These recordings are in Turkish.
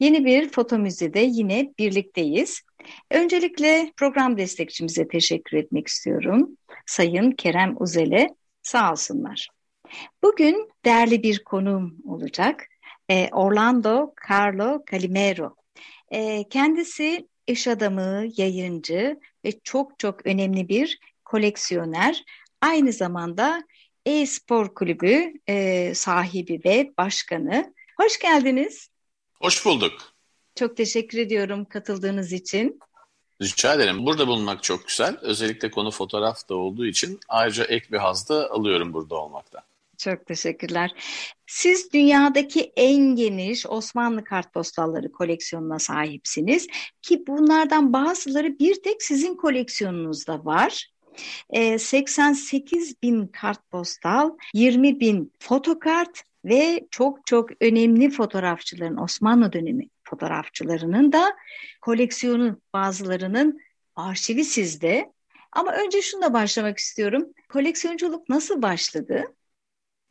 Yeni bir foto müzede yine birlikteyiz. Öncelikle program destekçimize teşekkür etmek istiyorum. Sayın Kerem Uzel'e sağ olsunlar. Bugün değerli bir konuğum olacak. Ee, Orlando Carlo Calimero. Ee, kendisi iş adamı, yayıncı ve çok çok önemli bir koleksiyoner. Aynı zamanda e-spor kulübü e, sahibi ve başkanı. Hoş geldiniz. Hoş bulduk. Çok teşekkür ediyorum katıldığınız için. Rica ederim. Burada bulunmak çok güzel. Özellikle konu fotoğraf da olduğu için ayrıca ek bir haz da alıyorum burada olmakta. Çok teşekkürler. Siz dünyadaki en geniş Osmanlı kartpostalları koleksiyonuna sahipsiniz ki bunlardan bazıları bir tek sizin koleksiyonunuzda var. 88 ee, bin kartpostal, 20 bin fotokart ve çok çok önemli fotoğrafçıların Osmanlı dönemi fotoğrafçılarının da koleksiyonu bazılarının arşivi sizde. Ama önce şunla başlamak istiyorum. Koleksiyonculuk nasıl başladı?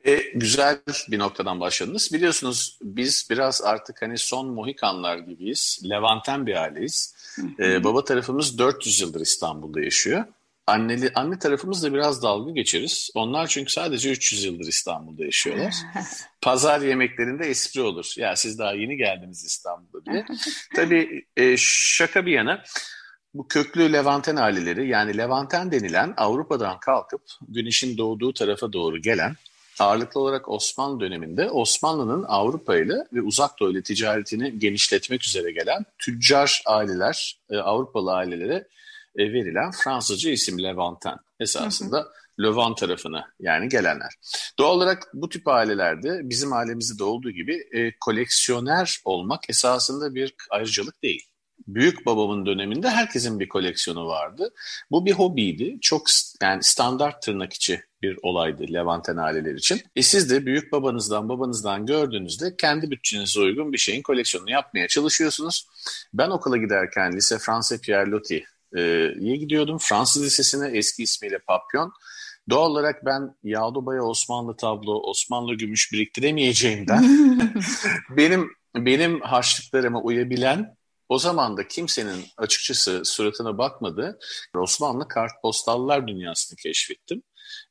E, güzel bir noktadan başladınız. Biliyorsunuz biz biraz artık hani son Mohikanlar gibiyiz. Levanten bir aileyiz. E, baba tarafımız 400 yıldır İstanbul'da yaşıyor. Anneli, anne tarafımız da biraz dalga geçeriz. Onlar çünkü sadece 300 yıldır İstanbul'da yaşıyorlar. Pazar yemeklerinde espri olur. Ya siz daha yeni geldiniz İstanbul'da diye. Tabii e, şaka bir yana bu köklü Levanten aileleri yani Levanten denilen Avrupa'dan kalkıp güneşin doğduğu tarafa doğru gelen ağırlıklı olarak Osmanlı döneminde Osmanlı'nın Avrupa ile ve uzak doğu ile ticaretini genişletmek üzere gelen tüccar aileler, e, Avrupalı ailelere verilen Fransızca isim Levanten esasında hı hı. Levant tarafına yani gelenler. Doğal olarak bu tip ailelerde bizim ailemizde de olduğu gibi e, koleksiyoner olmak esasında bir ayrıcalık değil. Büyük babamın döneminde herkesin bir koleksiyonu vardı. Bu bir hobiydi. Çok yani standart tırnak içi bir olaydı Levanten aileler için. E siz de büyük babanızdan babanızdan gördüğünüzde kendi bütçenize uygun bir şeyin koleksiyonunu yapmaya çalışıyorsunuz. Ben okula giderken lise Fransa Pierre Loti e, gidiyordum. Fransız Lisesi'ne eski ismiyle Papyon. Doğal olarak ben Yağduba'ya Osmanlı tablo, Osmanlı gümüş biriktiremeyeceğimden benim benim harçlıklarıma uyabilen o zaman da kimsenin açıkçası suratına bakmadı. Osmanlı kartpostallar dünyasını keşfettim.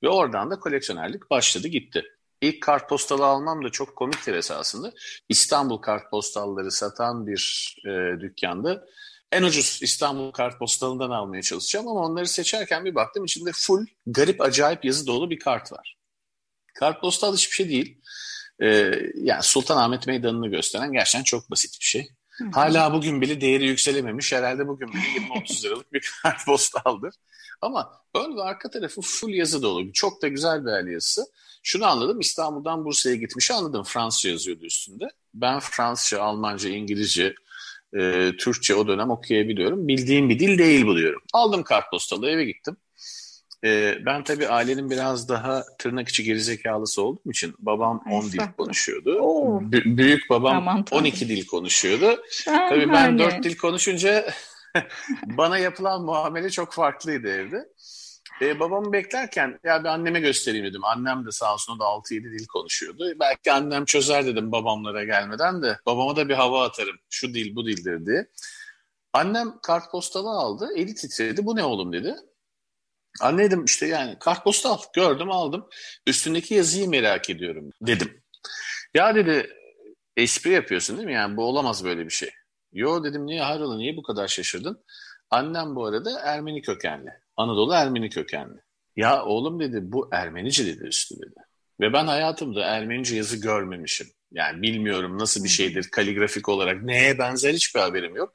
Ve oradan da koleksiyonerlik başladı gitti. İlk kartpostalı almam da çok komiktir esasında. İstanbul kartpostalları satan bir e, dükkanda en ucuz İstanbul kartpostalından almaya çalışacağım ama onları seçerken bir baktım içinde full garip acayip yazı dolu bir kart var. Kartpostal hiçbir şey değil. Ee, yani Sultanahmet Meydanı'nı gösteren gerçekten çok basit bir şey. Hala bugün bile değeri yükselememiş. Herhalde bugün bile 20-30 liralık bir kartpostaldır. Ama ön ve arka tarafı full yazı dolu. Çok da güzel bir el yazısı. Şunu anladım İstanbul'dan Bursa'ya gitmiş anladım. Fransızca yazıyordu üstünde. Ben Fransızca, Almanca, İngilizce, e, Türkçe o dönem okuyabiliyorum. Bildiğim bir dil değil bu diyorum. Aldım kartpostalı eve gittim. E, ben tabii ailenin biraz daha tırnak içi gerizekalısı olduğum için babam 10 dil konuşuyordu. B- büyük babam Aman 12 dil konuşuyordu. Tabii ben 4 dil konuşunca bana yapılan muamele çok farklıydı evde. E, babamı beklerken ya bir anneme göstereyim dedim. Annem de sağ olsun o da 6-7 dil konuşuyordu. Belki annem çözer dedim babamlara gelmeden de. Babama da bir hava atarım. Şu dil bu dildir diye. Annem kartpostalı aldı. Eli titredi. Bu ne oğlum dedi. Anne dedim işte yani kartpostal gördüm aldım. Üstündeki yazıyı merak ediyorum dedim. Ya dedi espri yapıyorsun değil mi? Yani bu olamaz böyle bir şey. Yo dedim niye hayrola niye bu kadar şaşırdın? Annem bu arada Ermeni kökenli. Anadolu Ermeni kökenli. Ya oğlum dedi bu Ermenice dedi üstü dedi. Ve ben hayatımda Ermenice yazı görmemişim. Yani bilmiyorum nasıl bir şeydir kaligrafik olarak. Neye benzer hiçbir haberim yok.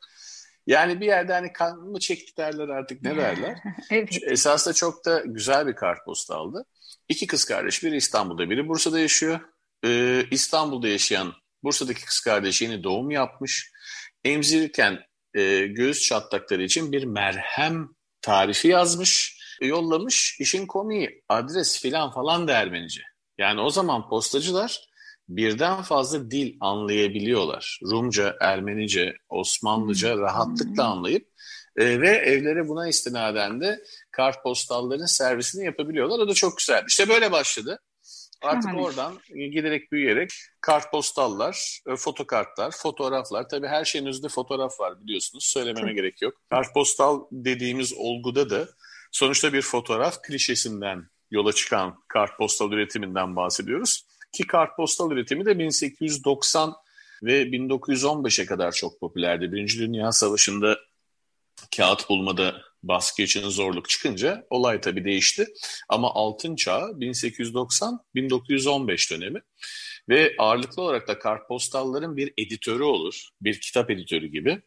Yani bir yerde hani kan mı çekti derler artık ne derler. evet. Esasında çok da güzel bir kartpostaldı. İki kız kardeş biri İstanbul'da biri Bursa'da yaşıyor. Ee, İstanbul'da yaşayan Bursa'daki kız kardeşi yeni doğum yapmış. Emzirirken e, göğüs çatlakları için bir merhem tarifi yazmış, yollamış. İşin komiği adres filan falan da Ermenice. Yani o zaman postacılar birden fazla dil anlayabiliyorlar. Rumca, Ermenice, Osmanlıca rahatlıkla anlayıp e, ve evlere buna istinaden de kartpostalların servisini yapabiliyorlar. O da çok güzel. İşte böyle başladı. Artık Şahane. oradan giderek büyüyerek kartpostallar, e, fotokartlar, fotoğraflar. Tabii her şeyin üzerinde fotoğraf var biliyorsunuz. Söylememe gerek yok. Kartpostal dediğimiz olguda da sonuçta bir fotoğraf klişesinden yola çıkan kartpostal üretiminden bahsediyoruz. Ki kartpostal üretimi de 1890 ve 1915'e kadar çok popülerdi. Birinci Dünya Savaşı'nda kağıt bulmada baskı için zorluk çıkınca olay tabii değişti. Ama altın çağı 1890-1915 dönemi ve ağırlıklı olarak da kartpostalların bir editörü olur, bir kitap editörü gibi.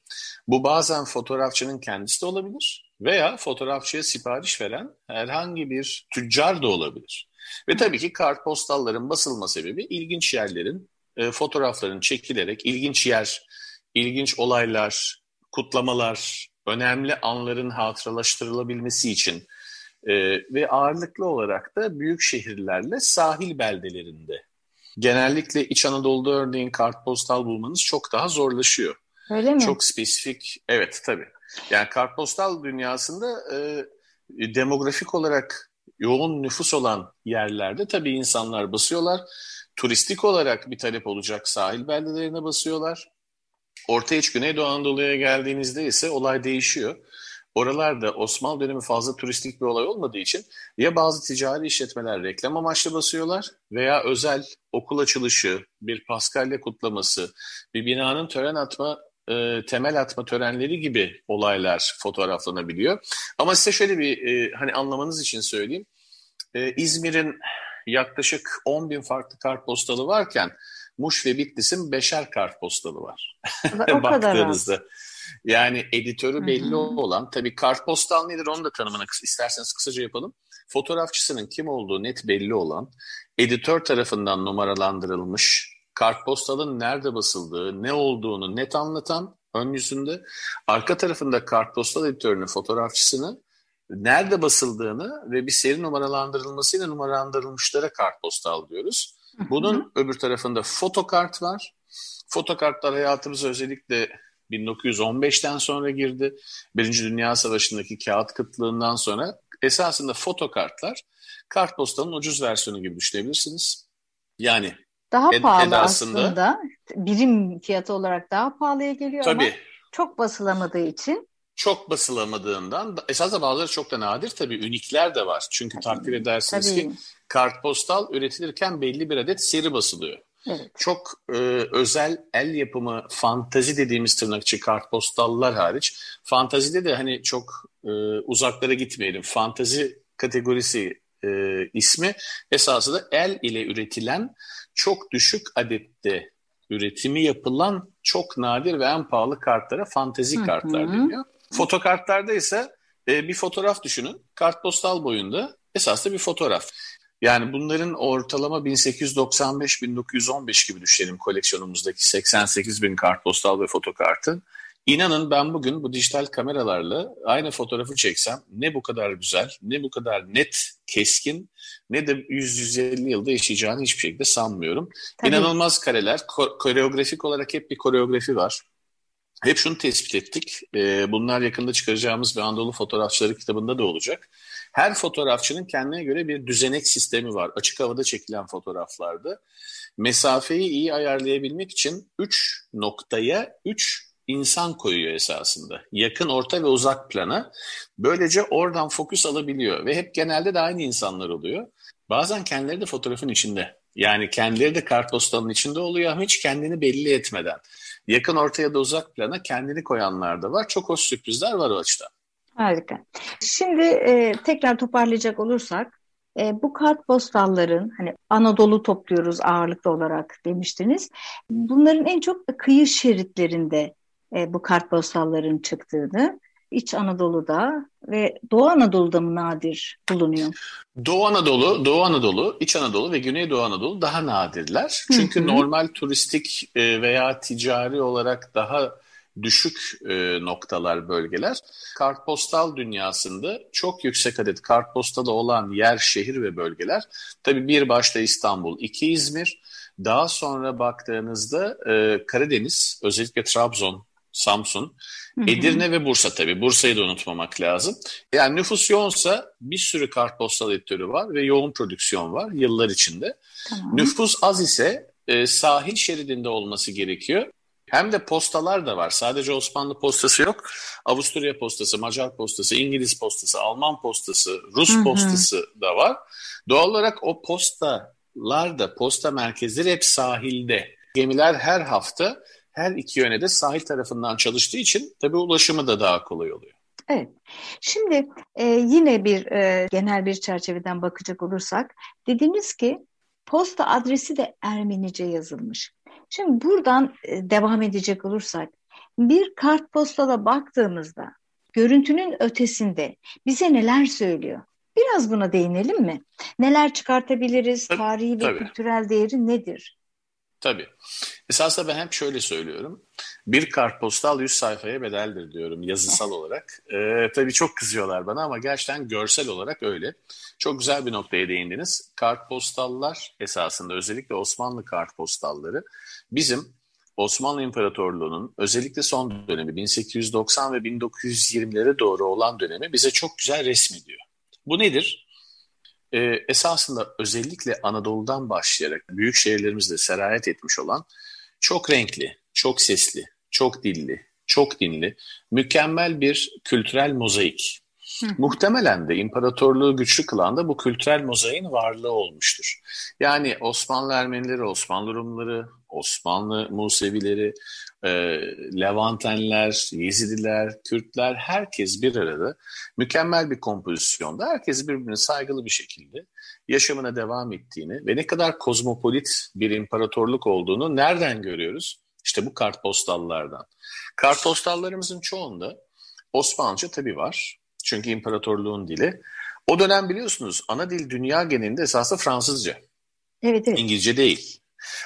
Bu bazen fotoğrafçının kendisi de olabilir veya fotoğrafçıya sipariş veren herhangi bir tüccar da olabilir. Ve tabii ki kartpostalların basılma sebebi ilginç yerlerin, e, fotoğrafların çekilerek ilginç yer, ilginç olaylar, kutlamalar, önemli anların hatıralaştırılabilmesi için e, ve ağırlıklı olarak da büyük şehirlerle sahil beldelerinde. Genellikle İç Anadolu'da örneğin kartpostal bulmanız çok daha zorlaşıyor. Öyle mi? Çok spesifik, evet tabii. Yani kartpostal dünyasında e, demografik olarak yoğun nüfus olan yerlerde tabii insanlar basıyorlar. Turistik olarak bir talep olacak sahil beldelerine basıyorlar. Orta İç Güneydoğu Anadolu'ya geldiğinizde ise olay değişiyor. Oralarda Osmanlı dönemi fazla turistik bir olay olmadığı için ya bazı ticari işletmeler reklam amaçlı basıyorlar veya özel okul açılışı, bir Paskalya kutlaması, bir binanın tören atma, e, temel atma törenleri gibi olaylar fotoğraflanabiliyor. Ama size şöyle bir e, hani anlamanız için söyleyeyim. E, İzmir'in yaklaşık 10 bin farklı kartpostalı varken Muş ve Bitlis'in beşer kartpostalı var. O Baktığınızda. Yani editörü belli Hı-hı. olan, tabii kartpostal nedir onu da tanımını isterseniz kısaca yapalım. Fotoğrafçısının kim olduğu net belli olan, editör tarafından numaralandırılmış, kartpostalın nerede basıldığı, ne olduğunu net anlatan ön yüzünde, arka tarafında kartpostal editörünün fotoğrafçısını nerede basıldığını ve bir seri numaralandırılmasıyla numaralandırılmışlara kartpostal diyoruz. Bunun öbür tarafında fotokart var. Fotokartlar hayatımıza özellikle 1915'ten sonra girdi. Birinci Dünya Savaşı'ndaki kağıt kıtlığından sonra esasında fotokartlar kartpostalın ucuz versiyonu gibi düşünebilirsiniz. Yani daha ed- pahalı edasında, aslında. Birim fiyatı olarak daha pahalıya geliyor tabii, ama çok basılamadığı için. Çok basılamadığından esasında bazıları çok da nadir tabii ünikler de var. Çünkü tabii, takdir edersiniz tabii. ki kartpostal üretilirken belli bir adet seri basılıyor. Evet. Çok e, özel el yapımı fantazi dediğimiz tırnakçı kartpostallar hariç. Fantazide de hani çok e, uzaklara gitmeyelim. Fantazi kategorisi e, ismi esası da el ile üretilen çok düşük adette üretimi yapılan çok nadir ve en pahalı kartlara fantezi kartlar deniyor. Fotokartlarda ise e, bir fotoğraf düşünün. Kartpostal boyunda esasında bir fotoğraf. Yani bunların ortalama 1895-1915 gibi düşünelim koleksiyonumuzdaki 88 bin kartpostal ve fotokartı. İnanın ben bugün bu dijital kameralarla aynı fotoğrafı çeksem ne bu kadar güzel, ne bu kadar net, keskin, ne de 100-150 yılda yaşayacağını hiçbir şekilde sanmıyorum. Tabii. İnanılmaz kareler, ko- koreografik olarak hep bir koreografi var. Hep şunu tespit ettik, e, bunlar yakında çıkaracağımız bir Anadolu Fotoğrafçıları kitabında da olacak. Her fotoğrafçının kendine göre bir düzenek sistemi var. Açık havada çekilen fotoğraflarda. Mesafeyi iyi ayarlayabilmek için 3 noktaya 3 insan koyuyor esasında. Yakın, orta ve uzak plana. Böylece oradan fokus alabiliyor ve hep genelde de aynı insanlar oluyor. Bazen kendileri de fotoğrafın içinde. Yani kendileri de kartpostalın içinde oluyor ama hiç kendini belli etmeden. Yakın, orta ya da uzak plana kendini koyanlar da var. Çok hoş sürprizler var o açıdan. Harika. Şimdi e, tekrar toparlayacak olursak e, bu kartpostalların hani Anadolu topluyoruz ağırlıklı olarak demiştiniz. Bunların en çok kıyı şeritlerinde e, bu kartpostalların çıktığını, İç Anadolu'da ve Doğu Anadolu'da mı nadir bulunuyor? Doğu Anadolu, Doğu Anadolu, İç Anadolu ve Güneydoğu Anadolu daha nadirler. Çünkü hı hı. normal turistik e, veya ticari olarak daha düşük e, noktalar, bölgeler. Kartpostal dünyasında çok yüksek adet kartpostada olan yer, şehir ve bölgeler. Tabii bir başta İstanbul, iki İzmir. Daha sonra baktığınızda e, Karadeniz, özellikle Trabzon, Samsun, Edirne ve Bursa tabii. Bursa'yı da unutmamak lazım. Yani nüfus yoğunsa bir sürü kartpostal editörü var ve yoğun prodüksiyon var yıllar içinde. Tamam. Nüfus az ise e, sahil şeridinde olması gerekiyor. Hem de postalar da var. Sadece Osmanlı postası yok. Avusturya postası, Macar postası, İngiliz postası, Alman postası, Rus hı hı. postası da var. Doğal olarak o postalar da, posta merkezleri hep sahilde. Gemiler her hafta her iki yöne de sahil tarafından çalıştığı için tabii ulaşımı da daha kolay oluyor. Evet. Şimdi e, yine bir e, genel bir çerçeveden bakacak olursak dediniz ki posta adresi de Ermenice yazılmış. Şimdi buradan e, devam edecek olursak bir kartpostala baktığımızda görüntünün ötesinde bize neler söylüyor? Biraz buna değinelim mi? Neler çıkartabiliriz? Tarihi ve Tabii. kültürel değeri nedir? Tabii. Esasında ben hep şöyle söylüyorum. Bir kartpostal 100 sayfaya bedeldir diyorum yazısal olarak. Ee, tabii çok kızıyorlar bana ama gerçekten görsel olarak öyle. Çok güzel bir noktaya değindiniz. Kartpostallar esasında özellikle Osmanlı kartpostalları bizim Osmanlı İmparatorluğu'nun özellikle son dönemi 1890 ve 1920'lere doğru olan dönemi bize çok güzel resmediyor. Bu nedir? E, esasında özellikle Anadolu'dan başlayarak büyük şehirlerimizde serayet etmiş olan çok renkli, çok sesli, çok dilli, çok dinli, mükemmel bir kültürel mozaik. Hı. Muhtemelen de imparatorluğu güçlü kılan da bu kültürel mozaiğin varlığı olmuştur. Yani Osmanlı Ermenileri, Osmanlı Rumları, Osmanlı Musevileri, e, Levantenler, Yezidiler, Kürtler herkes bir arada mükemmel bir kompozisyonda herkes birbirine saygılı bir şekilde yaşamına devam ettiğini ve ne kadar kozmopolit bir imparatorluk olduğunu nereden görüyoruz? İşte bu kartpostallardan. Kartpostallarımızın çoğunda Osmanlıca tabii var. Çünkü imparatorluğun dili. O dönem biliyorsunuz ana dil dünya genelinde esasında Fransızca. Evet, evet. İngilizce değil.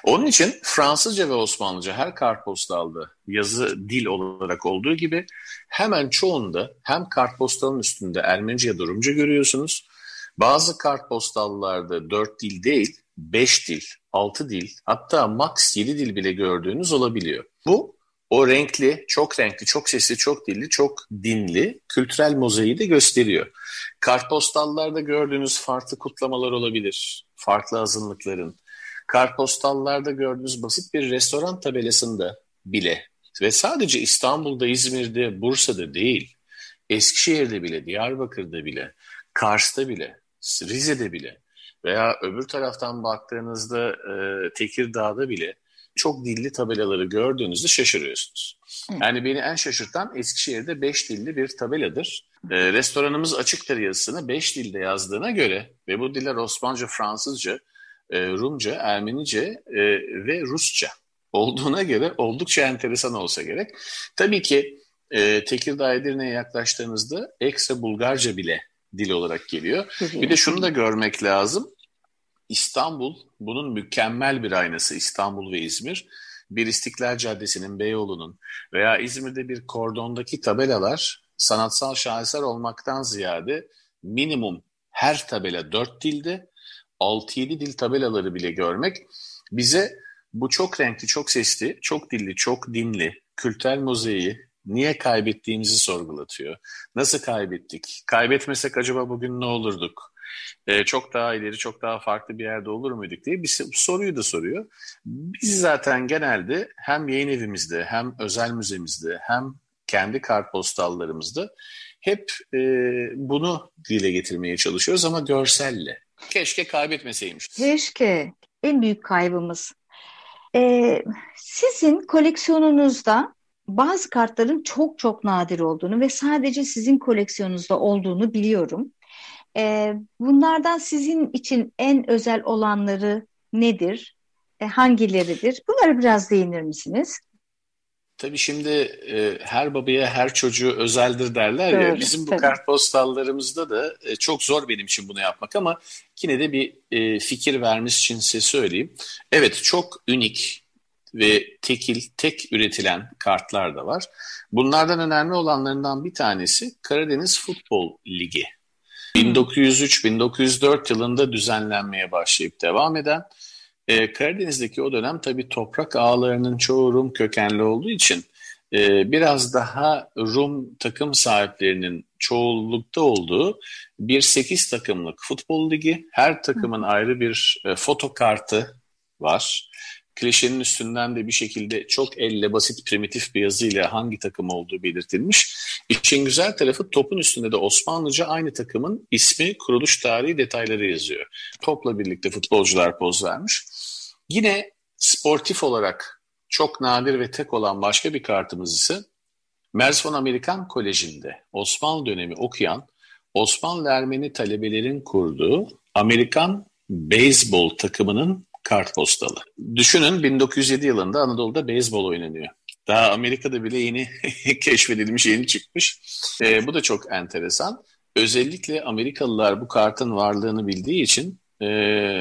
Onun için Fransızca ve Osmanlıca her kartpostalda yazı dil olarak olduğu gibi hemen çoğunda hem kartpostalın üstünde Ermenice ya da Rumca görüyorsunuz. Bazı kartpostallarda dört dil değil, beş dil, altı dil hatta max yedi dil bile gördüğünüz olabiliyor. Bu o renkli, çok renkli, çok sesli, çok dilli, çok dinli kültürel mozaiği de gösteriyor. Kartpostallarda gördüğünüz farklı kutlamalar olabilir, farklı azınlıkların, kartpostallarda gördüğünüz basit bir restoran tabelasında bile ve sadece İstanbul'da, İzmir'de, Bursa'da değil, Eskişehir'de bile, Diyarbakır'da bile, Kars'ta bile, Rize'de bile veya öbür taraftan baktığınızda e, Tekirdağ'da bile çok dilli tabelaları gördüğünüzde şaşırıyorsunuz. Yani beni en şaşırtan Eskişehir'de beş dilli bir tabeladır. E, restoranımız açıktır yazısını beş dilde yazdığına göre ve bu diller Osmanlıca, Fransızca, e, Rumca, Ermenice e, ve Rusça olduğuna göre oldukça enteresan olsa gerek. Tabii ki e, Tekirdağ Edirne'ye yaklaştığınızda ekstra Bulgarca bile dil olarak geliyor. Bir de şunu da görmek lazım. İstanbul bunun mükemmel bir aynası İstanbul ve İzmir. Bir İstiklal Caddesi'nin, Beyoğlu'nun veya İzmir'de bir kordondaki tabelalar sanatsal şaheser olmaktan ziyade minimum her tabela dört dilde 6-7 dil tabelaları bile görmek bize bu çok renkli, çok sesli, çok dilli, çok dinli kültürel mozaiği niye kaybettiğimizi sorgulatıyor. Nasıl kaybettik? Kaybetmesek acaba bugün ne olurduk? Ee, çok daha ileri, çok daha farklı bir yerde olur muyduk diye bir soruyu da soruyor. Biz zaten genelde hem yayın evimizde, hem özel müzemizde, hem kendi kartpostallarımızda hep e, bunu dile getirmeye çalışıyoruz ama görselle. Keşke kaybetmeseymiş. Keşke. En büyük kaybımız. Ee, sizin koleksiyonunuzda bazı kartların çok çok nadir olduğunu ve sadece sizin koleksiyonunuzda olduğunu biliyorum. Ee, bunlardan sizin için en özel olanları nedir? E, hangileridir? Bunları biraz değinir misiniz? Tabii şimdi e, her babaya her çocuğu özeldir derler ya. Öyle, bizim bu tabii. kartpostallarımızda da e, çok zor benim için bunu yapmak ama yine de bir e, fikir vermiş için size söyleyeyim. Evet çok unik, ve tekil, tek üretilen kartlar da var. Bunlardan önemli olanlarından bir tanesi Karadeniz Futbol Ligi. 1903-1904 yılında düzenlenmeye başlayıp devam eden e, Karadeniz'deki o dönem tabii toprak ağlarının çoğu Rum kökenli olduğu için e, biraz daha Rum takım sahiplerinin çoğunlukta olduğu bir 8 takımlık futbol ligi. Her takımın ayrı bir e, foto kartı var. Klişenin üstünden de bir şekilde çok elle basit primitif bir yazıyla hangi takım olduğu belirtilmiş. İşin güzel tarafı topun üstünde de Osmanlıca aynı takımın ismi, kuruluş tarihi detayları yazıyor. Topla birlikte futbolcular poz vermiş. Yine sportif olarak çok nadir ve tek olan başka bir kartımız ise Mersfon Amerikan Koleji'nde Osmanlı dönemi okuyan Osmanlı Ermeni talebelerin kurduğu Amerikan beyzbol takımının kartpostalı. Düşünün 1907 yılında Anadolu'da beyzbol oynanıyor. Daha Amerika'da bile yeni keşfedilmiş, yeni çıkmış. E, bu da çok enteresan. Özellikle Amerikalılar bu kartın varlığını bildiği için e,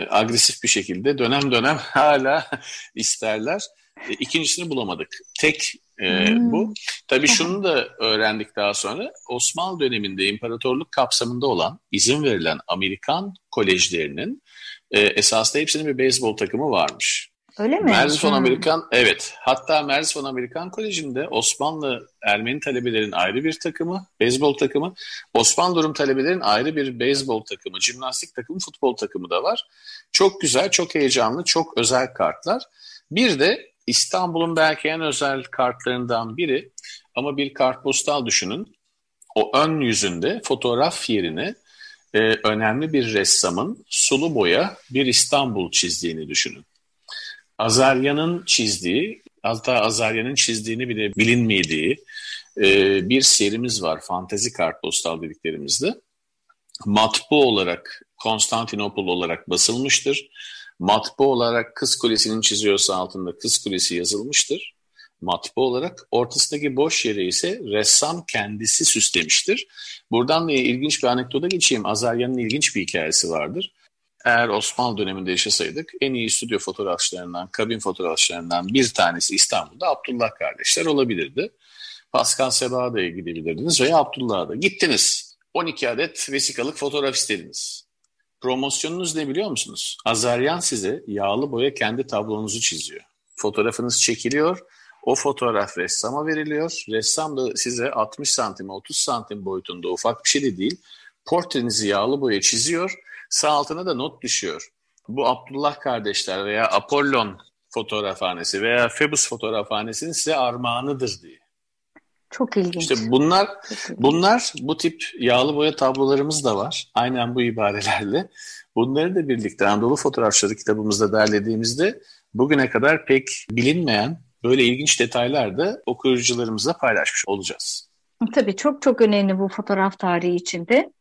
agresif bir şekilde dönem dönem hala isterler. E, ikincisini bulamadık. Tek e, hmm. bu. Tabii şunu da öğrendik daha sonra. Osmanlı döneminde imparatorluk kapsamında olan, izin verilen Amerikan kolejlerinin e, esasında hepsinin bir beyzbol takımı varmış. Öyle mi? Merzifon. Amerikan, evet. Hatta Merzifon Amerikan Koleji'nde Osmanlı Ermeni talebelerin ayrı bir takımı, beyzbol takımı. Osmanlı Rum talebelerin ayrı bir beyzbol takımı, jimnastik takımı, futbol takımı da var. Çok güzel, çok heyecanlı, çok özel kartlar. Bir de İstanbul'un belki en özel kartlarından biri ama bir kartpostal düşünün. O ön yüzünde fotoğraf yerine e, önemli bir ressamın sulu boya bir İstanbul çizdiğini düşünün. Azarya'nın çizdiği, hatta Azarya'nın çizdiğini bile bilinmediği e, bir serimiz var. Fantezi kartpostal dediklerimizde. Matbu olarak Konstantinopol olarak basılmıştır. Matbu olarak Kız Kulesi'nin çiziyorsa altında Kız Kulesi yazılmıştır. Matbu olarak ortasındaki boş yere ise ressam kendisi süslemiştir. Buradan da ilginç bir anekdota geçeyim. Azarya'nın ilginç bir hikayesi vardır. Eğer Osmanlı döneminde yaşasaydık en iyi stüdyo fotoğrafçılarından, kabin fotoğrafçılarından bir tanesi İstanbul'da Abdullah kardeşler olabilirdi. Pascal Seba'da gidebilirdiniz veya Abdullah'a da. Gittiniz. 12 adet vesikalık fotoğraf istediniz. Promosyonunuz ne biliyor musunuz? Azaryan size yağlı boya kendi tablonuzu çiziyor. Fotoğrafınız çekiliyor. O fotoğraf ressama veriliyor. Ressam da size 60 santim, 30 santim boyutunda ufak bir şey de değil. Portrenizi yağlı boya çiziyor. Sağ altına da not düşüyor. Bu Abdullah kardeşler veya Apollon fotoğrafhanesi veya Febus fotoğrafhanesinin size armağanıdır diye. Çok ilginç. İşte bunlar bunlar bu tip yağlı boya tablolarımız da var. Aynen bu ibarelerle. Bunları da birlikte Anadolu Fotoğrafçıları kitabımızda derlediğimizde bugüne kadar pek bilinmeyen böyle ilginç detaylar da okuyucularımızla paylaşmış olacağız. Tabii çok çok önemli bu fotoğraf tarihi içinde.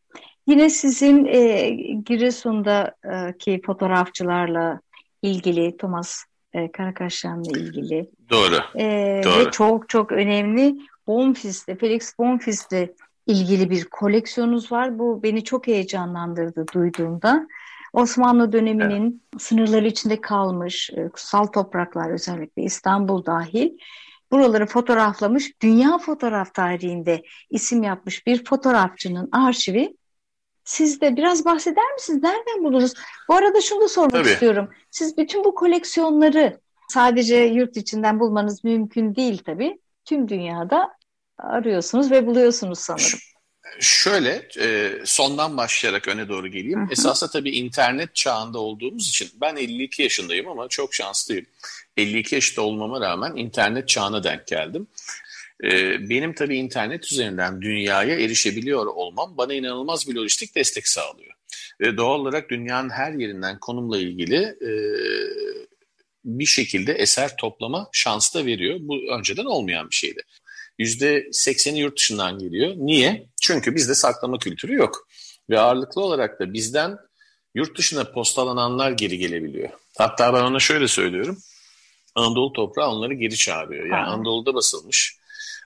Yine sizin e, Giresun'daki fotoğrafçılarla ilgili Thomas e, Karakaşyan'la ilgili. Doğru. E, Doğru. Ve çok çok önemli Bonfils'le, Felix Bonfils'le ilgili bir koleksiyonunuz var. Bu beni çok heyecanlandırdı duyduğumda. Osmanlı döneminin evet. sınırları içinde kalmış e, kutsal topraklar özellikle İstanbul dahil buraları fotoğraflamış, dünya fotoğraf tarihinde isim yapmış bir fotoğrafçının arşivi siz de biraz bahseder misiniz? Nereden buldunuz? Bu arada şunu da sormak Tabii. istiyorum. Siz bütün bu koleksiyonları sadece yurt içinden bulmanız mümkün değil tabii. Tüm dünyada arıyorsunuz ve buluyorsunuz sanırım. Şöyle e, sondan başlayarak öne doğru geleyim. Hı Esasında tabii internet çağında olduğumuz için ben 52 yaşındayım ama çok şanslıyım. 52 yaşında olmama rağmen internet çağına denk geldim. E, benim tabii internet üzerinden dünyaya erişebiliyor olmam bana inanılmaz bir lojistik destek sağlıyor. Ve doğal olarak dünyanın her yerinden konumla ilgili e, bir şekilde eser toplama şansı da veriyor. Bu önceden olmayan bir şeydi. %80'i yurt dışından geliyor. Niye? Çünkü bizde saklama kültürü yok. Ve ağırlıklı olarak da bizden yurt dışına postalananlar geri gelebiliyor. Hatta ben ona şöyle söylüyorum. Anadolu toprağı onları geri çağırıyor. Yani ha. Anadolu'da basılmış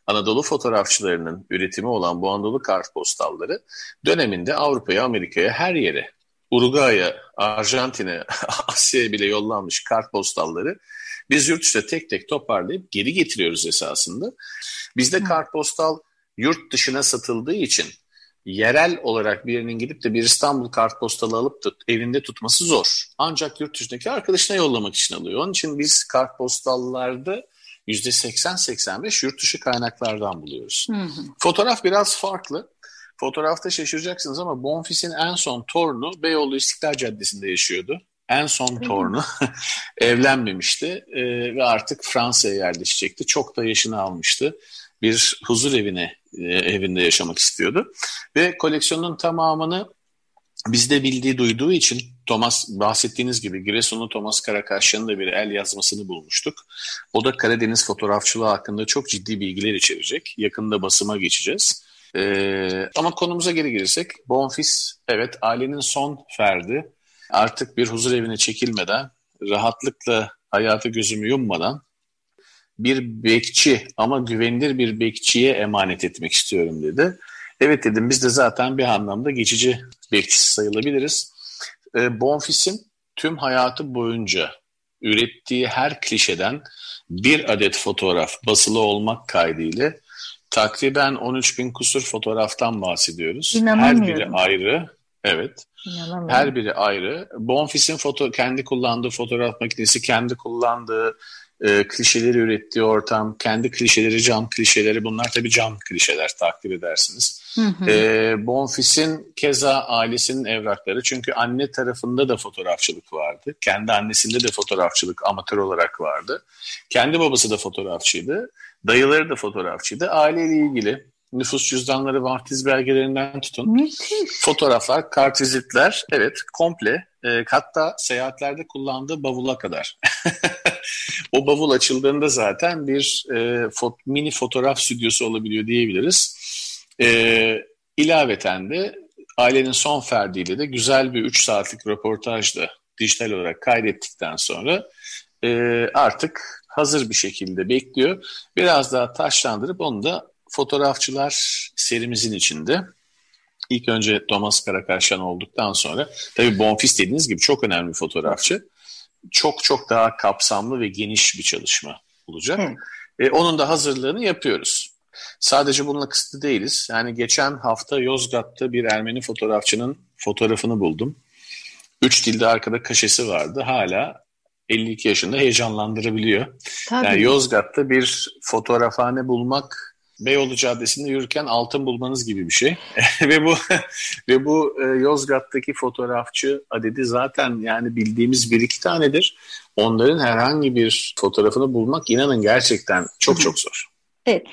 Anadolu fotoğrafçılarının üretimi olan bu Anadolu kartpostalları döneminde Avrupa'ya, Amerika'ya her yere, Uruguay'a, Arjantin'e, Asya'ya bile yollanmış kartpostalları Biz yurt dışında tek tek toparlayıp geri getiriyoruz esasında. Bizde kartpostal yurt dışına satıldığı için yerel olarak birinin gidip de bir İstanbul kartpostalı alıp da evinde tutması zor. Ancak yurt dışındaki arkadaşına yollamak için alıyor. Onun için biz kartpostallarda %80-85 yurt dışı kaynaklardan buluyoruz. Hı hı. Fotoğraf biraz farklı. Fotoğrafta şaşıracaksınız ama Bonfis'in en son torunu Beyoğlu İstiklal Caddesi'nde yaşıyordu. En son torunu evlenmemişti e, ve artık Fransa'ya yerleşecekti. Çok da yaşını almıştı. Bir huzur evine e, evinde yaşamak istiyordu. Ve koleksiyonun tamamını bizde bildiği duyduğu için Thomas bahsettiğiniz gibi Giresunlu Thomas Karakaşyan'ın da bir el yazmasını bulmuştuk. O da Karadeniz fotoğrafçılığı hakkında çok ciddi bilgiler içerecek. Yakında basıma geçeceğiz. Ee, ama konumuza geri gelirsek Bonfis evet ailenin son ferdi. Artık bir huzur evine çekilmeden rahatlıkla hayatı gözümü yummadan bir bekçi ama güvenilir bir bekçiye emanet etmek istiyorum dedi. Evet dedim biz de zaten bir anlamda geçici bekçisi sayılabiliriz. E, Bonfis'in tüm hayatı boyunca ürettiği her klişeden bir adet fotoğraf basılı olmak kaydıyla takriben 13 bin kusur fotoğraftan bahsediyoruz. Her biri ayrı. Evet. Her biri ayrı. Bonfis'in foto kendi kullandığı fotoğraf makinesi, kendi kullandığı e, klişeleri ürettiği ortam, kendi klişeleri, cam klişeleri bunlar tabii cam klişeler takdir edersiniz. Hı hı. E, Bonfis'in keza ailesinin evrakları çünkü anne tarafında da fotoğrafçılık vardı. Kendi annesinde de fotoğrafçılık amatör olarak vardı. Kendi babası da fotoğrafçıydı. Dayıları da fotoğrafçıydı. Aileyle ilgili nüfus cüzdanları, vaftiz belgelerinden tutun. Müthiş. Fotoğraflar, kartvizitler, evet komple. E, hatta seyahatlerde kullandığı bavula kadar. o bavul açıldığında zaten bir e, fot, mini fotoğraf stüdyosu olabiliyor diyebiliriz. E, ilaveten de ailenin son ferdiyle de güzel bir 3 saatlik röportajda dijital olarak kaydettikten sonra e, artık hazır bir şekilde bekliyor. Biraz daha taşlandırıp onu da fotoğrafçılar serimizin içinde. İlk önce Thomas Karakaşyan olduktan sonra tabii Bonfils dediğiniz gibi çok önemli bir fotoğrafçı. Çok çok daha kapsamlı ve geniş bir çalışma olacak. E, onun da hazırlığını yapıyoruz. Sadece bununla kısıtlı değiliz. Yani geçen hafta Yozgat'ta bir Ermeni fotoğrafçının fotoğrafını buldum. Üç dilde arkada kaşesi vardı. Hala 52 yaşında heyecanlandırabiliyor. Tabii. Yani Yozgat'ta bir fotoğrafhane bulmak Beyoğlu Caddesi'nde yürürken altın bulmanız gibi bir şey. ve bu ve bu e, Yozgat'taki fotoğrafçı adedi zaten yani bildiğimiz bir iki tanedir. Onların herhangi bir fotoğrafını bulmak inanın gerçekten çok çok zor. Evet.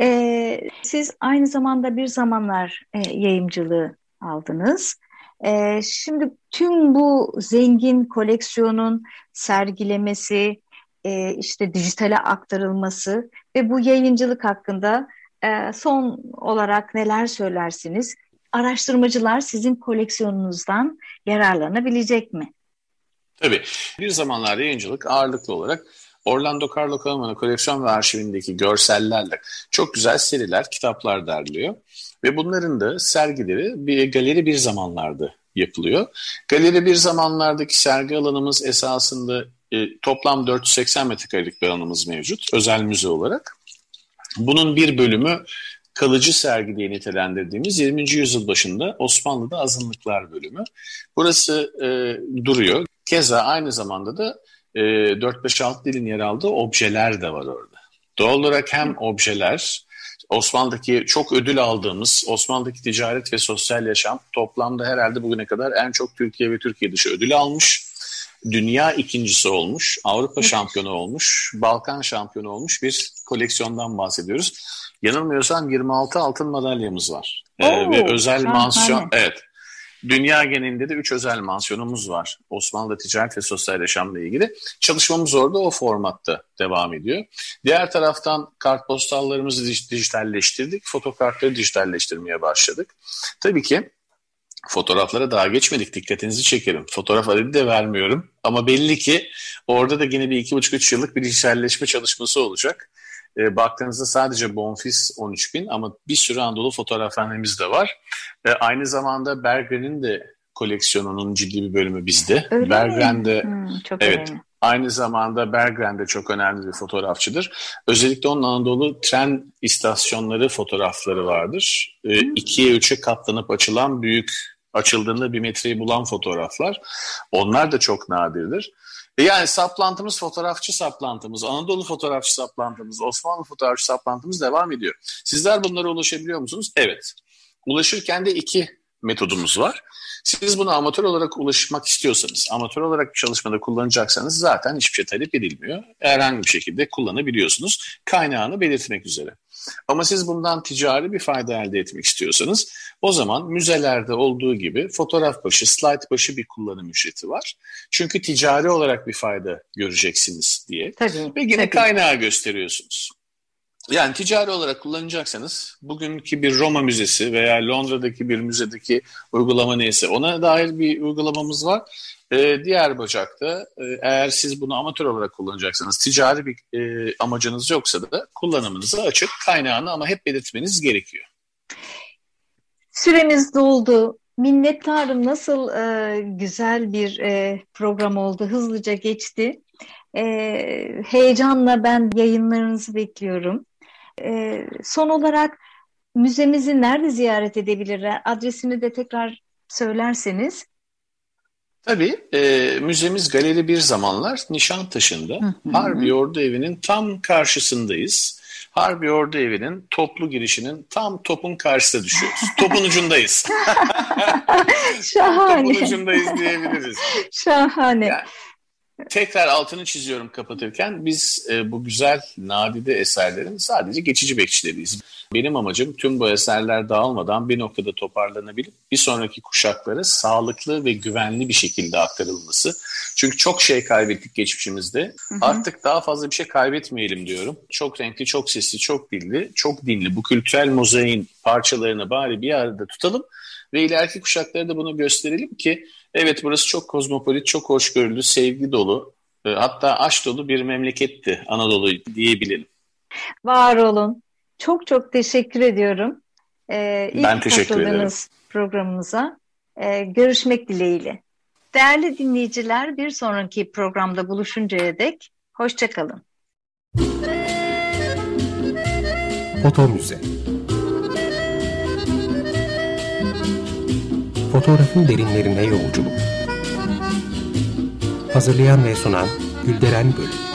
Ee, siz aynı zamanda bir zamanlar e, yayımcılığı aldınız. Ee, şimdi tüm bu zengin koleksiyonun sergilemesi, e, işte dijitale aktarılması ve bu yayıncılık hakkında e, son olarak neler söylersiniz? Araştırmacılar sizin koleksiyonunuzdan yararlanabilecek mi? Tabii. Bir zamanlar yayıncılık ağırlıklı olarak Orlando Carlo Calamano koleksiyon ve arşivindeki görsellerle çok güzel seriler, kitaplar derliyor. Ve bunların da sergileri bir galeri bir zamanlarda yapılıyor. Galeri bir zamanlardaki sergi alanımız esasında e, toplam 480 metrekarelik bir alanımız mevcut özel müze olarak. Bunun bir bölümü kalıcı sergi diye nitelendirdiğimiz 20. yüzyıl başında Osmanlı'da azınlıklar bölümü. Burası e, duruyor. Keza aynı zamanda da e, 4-5-6 dilin yer aldığı objeler de var orada. Doğal olarak hem objeler, Osmanlı'daki çok ödül aldığımız Osmanlı'daki ticaret ve sosyal yaşam toplamda herhalde bugüne kadar en çok Türkiye ve Türkiye dışı ödül almış dünya ikincisi olmuş, Avrupa şampiyonu olmuş, Balkan şampiyonu olmuş bir koleksiyondan bahsediyoruz. Yanılmıyorsam 26 altın madalyamız var. Ee, Oo, ee, ve özel mansiyon, evet. Dünya genelinde de 3 özel mansiyonumuz var. Osmanlı ticaret ve sosyal yaşamla ilgili. Çalışmamız orada o formatta devam ediyor. Diğer taraftan kartpostallarımızı dijitalleştirdik. Fotokartları dijitalleştirmeye başladık. Tabii ki Fotoğraflara daha geçmedik. Dikkatinizi çekerim. Fotoğraf adedi de vermiyorum. Ama belli ki orada da yine bir iki buçuk üç yıllık bir dijitalleşme çalışması olacak. E, baktığınızda sadece Bonfis 13 bin ama bir sürü Anadolu fotoğrafhanemiz de var. E, aynı zamanda Berger'in de koleksiyonunun ciddi bir bölümü bizde. Öyle Bergen'de hmm, çok evet. Önemli. Aynı zamanda Berggren de çok önemli bir fotoğrafçıdır. Özellikle onun Anadolu tren istasyonları fotoğrafları vardır. E, ikiye üçe katlanıp açılan büyük, açıldığında bir metreyi bulan fotoğraflar. Onlar da çok nadirdir. E, yani saplantımız, fotoğrafçı saplantımız, Anadolu fotoğrafçı saplantımız, Osmanlı fotoğrafçı saplantımız devam ediyor. Sizler bunlara ulaşabiliyor musunuz? Evet. Ulaşırken de iki metodumuz var. Siz bunu amatör olarak ulaşmak istiyorsanız, amatör olarak bir çalışmada kullanacaksanız zaten hiçbir şey talep edilmiyor. Herhangi bir şekilde kullanabiliyorsunuz. Kaynağını belirtmek üzere. Ama siz bundan ticari bir fayda elde etmek istiyorsanız o zaman müzelerde olduğu gibi fotoğraf başı, slide başı bir kullanım ücreti var. Çünkü ticari olarak bir fayda göreceksiniz diye. Tabii, Ve yine tabii. kaynağı gösteriyorsunuz. Yani ticari olarak kullanacaksanız bugünkü bir Roma Müzesi veya Londra'daki bir müzedeki uygulama neyse ona dair bir uygulamamız var. Ee, diğer bacakta e, eğer siz bunu amatör olarak kullanacaksanız ticari bir e, amacınız yoksa da kullanımınıza açık kaynağını ama hep belirtmeniz gerekiyor. Süremiz doldu. Minnettarım nasıl e, güzel bir e, program oldu. Hızlıca geçti. E, heyecanla ben yayınlarınızı bekliyorum. E, son olarak müzemizi nerede ziyaret edebilirler? Adresini de tekrar söylerseniz. Tabii. E, müzemiz Galeri Bir Zamanlar Nişantaşı'nda. Harbi Ordu Evi'nin tam karşısındayız. Harbi Ordu Evi'nin toplu girişinin tam topun karşısında düşüyoruz. topun ucundayız. Şahane. topun ucundayız diyebiliriz. Şahane. Yani, Tekrar altını çiziyorum kapatırken biz e, bu güzel nadide eserlerin sadece geçici bekçileriyiz. Benim amacım tüm bu eserler dağılmadan bir noktada toparlanabilip bir sonraki kuşaklara sağlıklı ve güvenli bir şekilde aktarılması. Çünkü çok şey kaybettik geçmişimizde. Hı hı. Artık daha fazla bir şey kaybetmeyelim diyorum. Çok renkli, çok sesli, çok dilli, çok dinli bu kültürel mozaiğin parçalarını bari bir arada tutalım ve ileriki kuşaklara da bunu gösterelim ki evet burası çok kozmopolit, çok hoşgörülü, sevgi dolu, e, hatta aşk dolu bir memleketti Anadolu diyebilelim. Var olun. Çok çok teşekkür ediyorum. Ee, ben teşekkür ederim. programımıza. Ee, görüşmek dileğiyle. Değerli dinleyiciler bir sonraki programda buluşuncaya dek hoşçakalın. Foto Müze Fotoğrafın derinlerine yolculuk. Hazırlayan ve sunan Gülderen Bölüm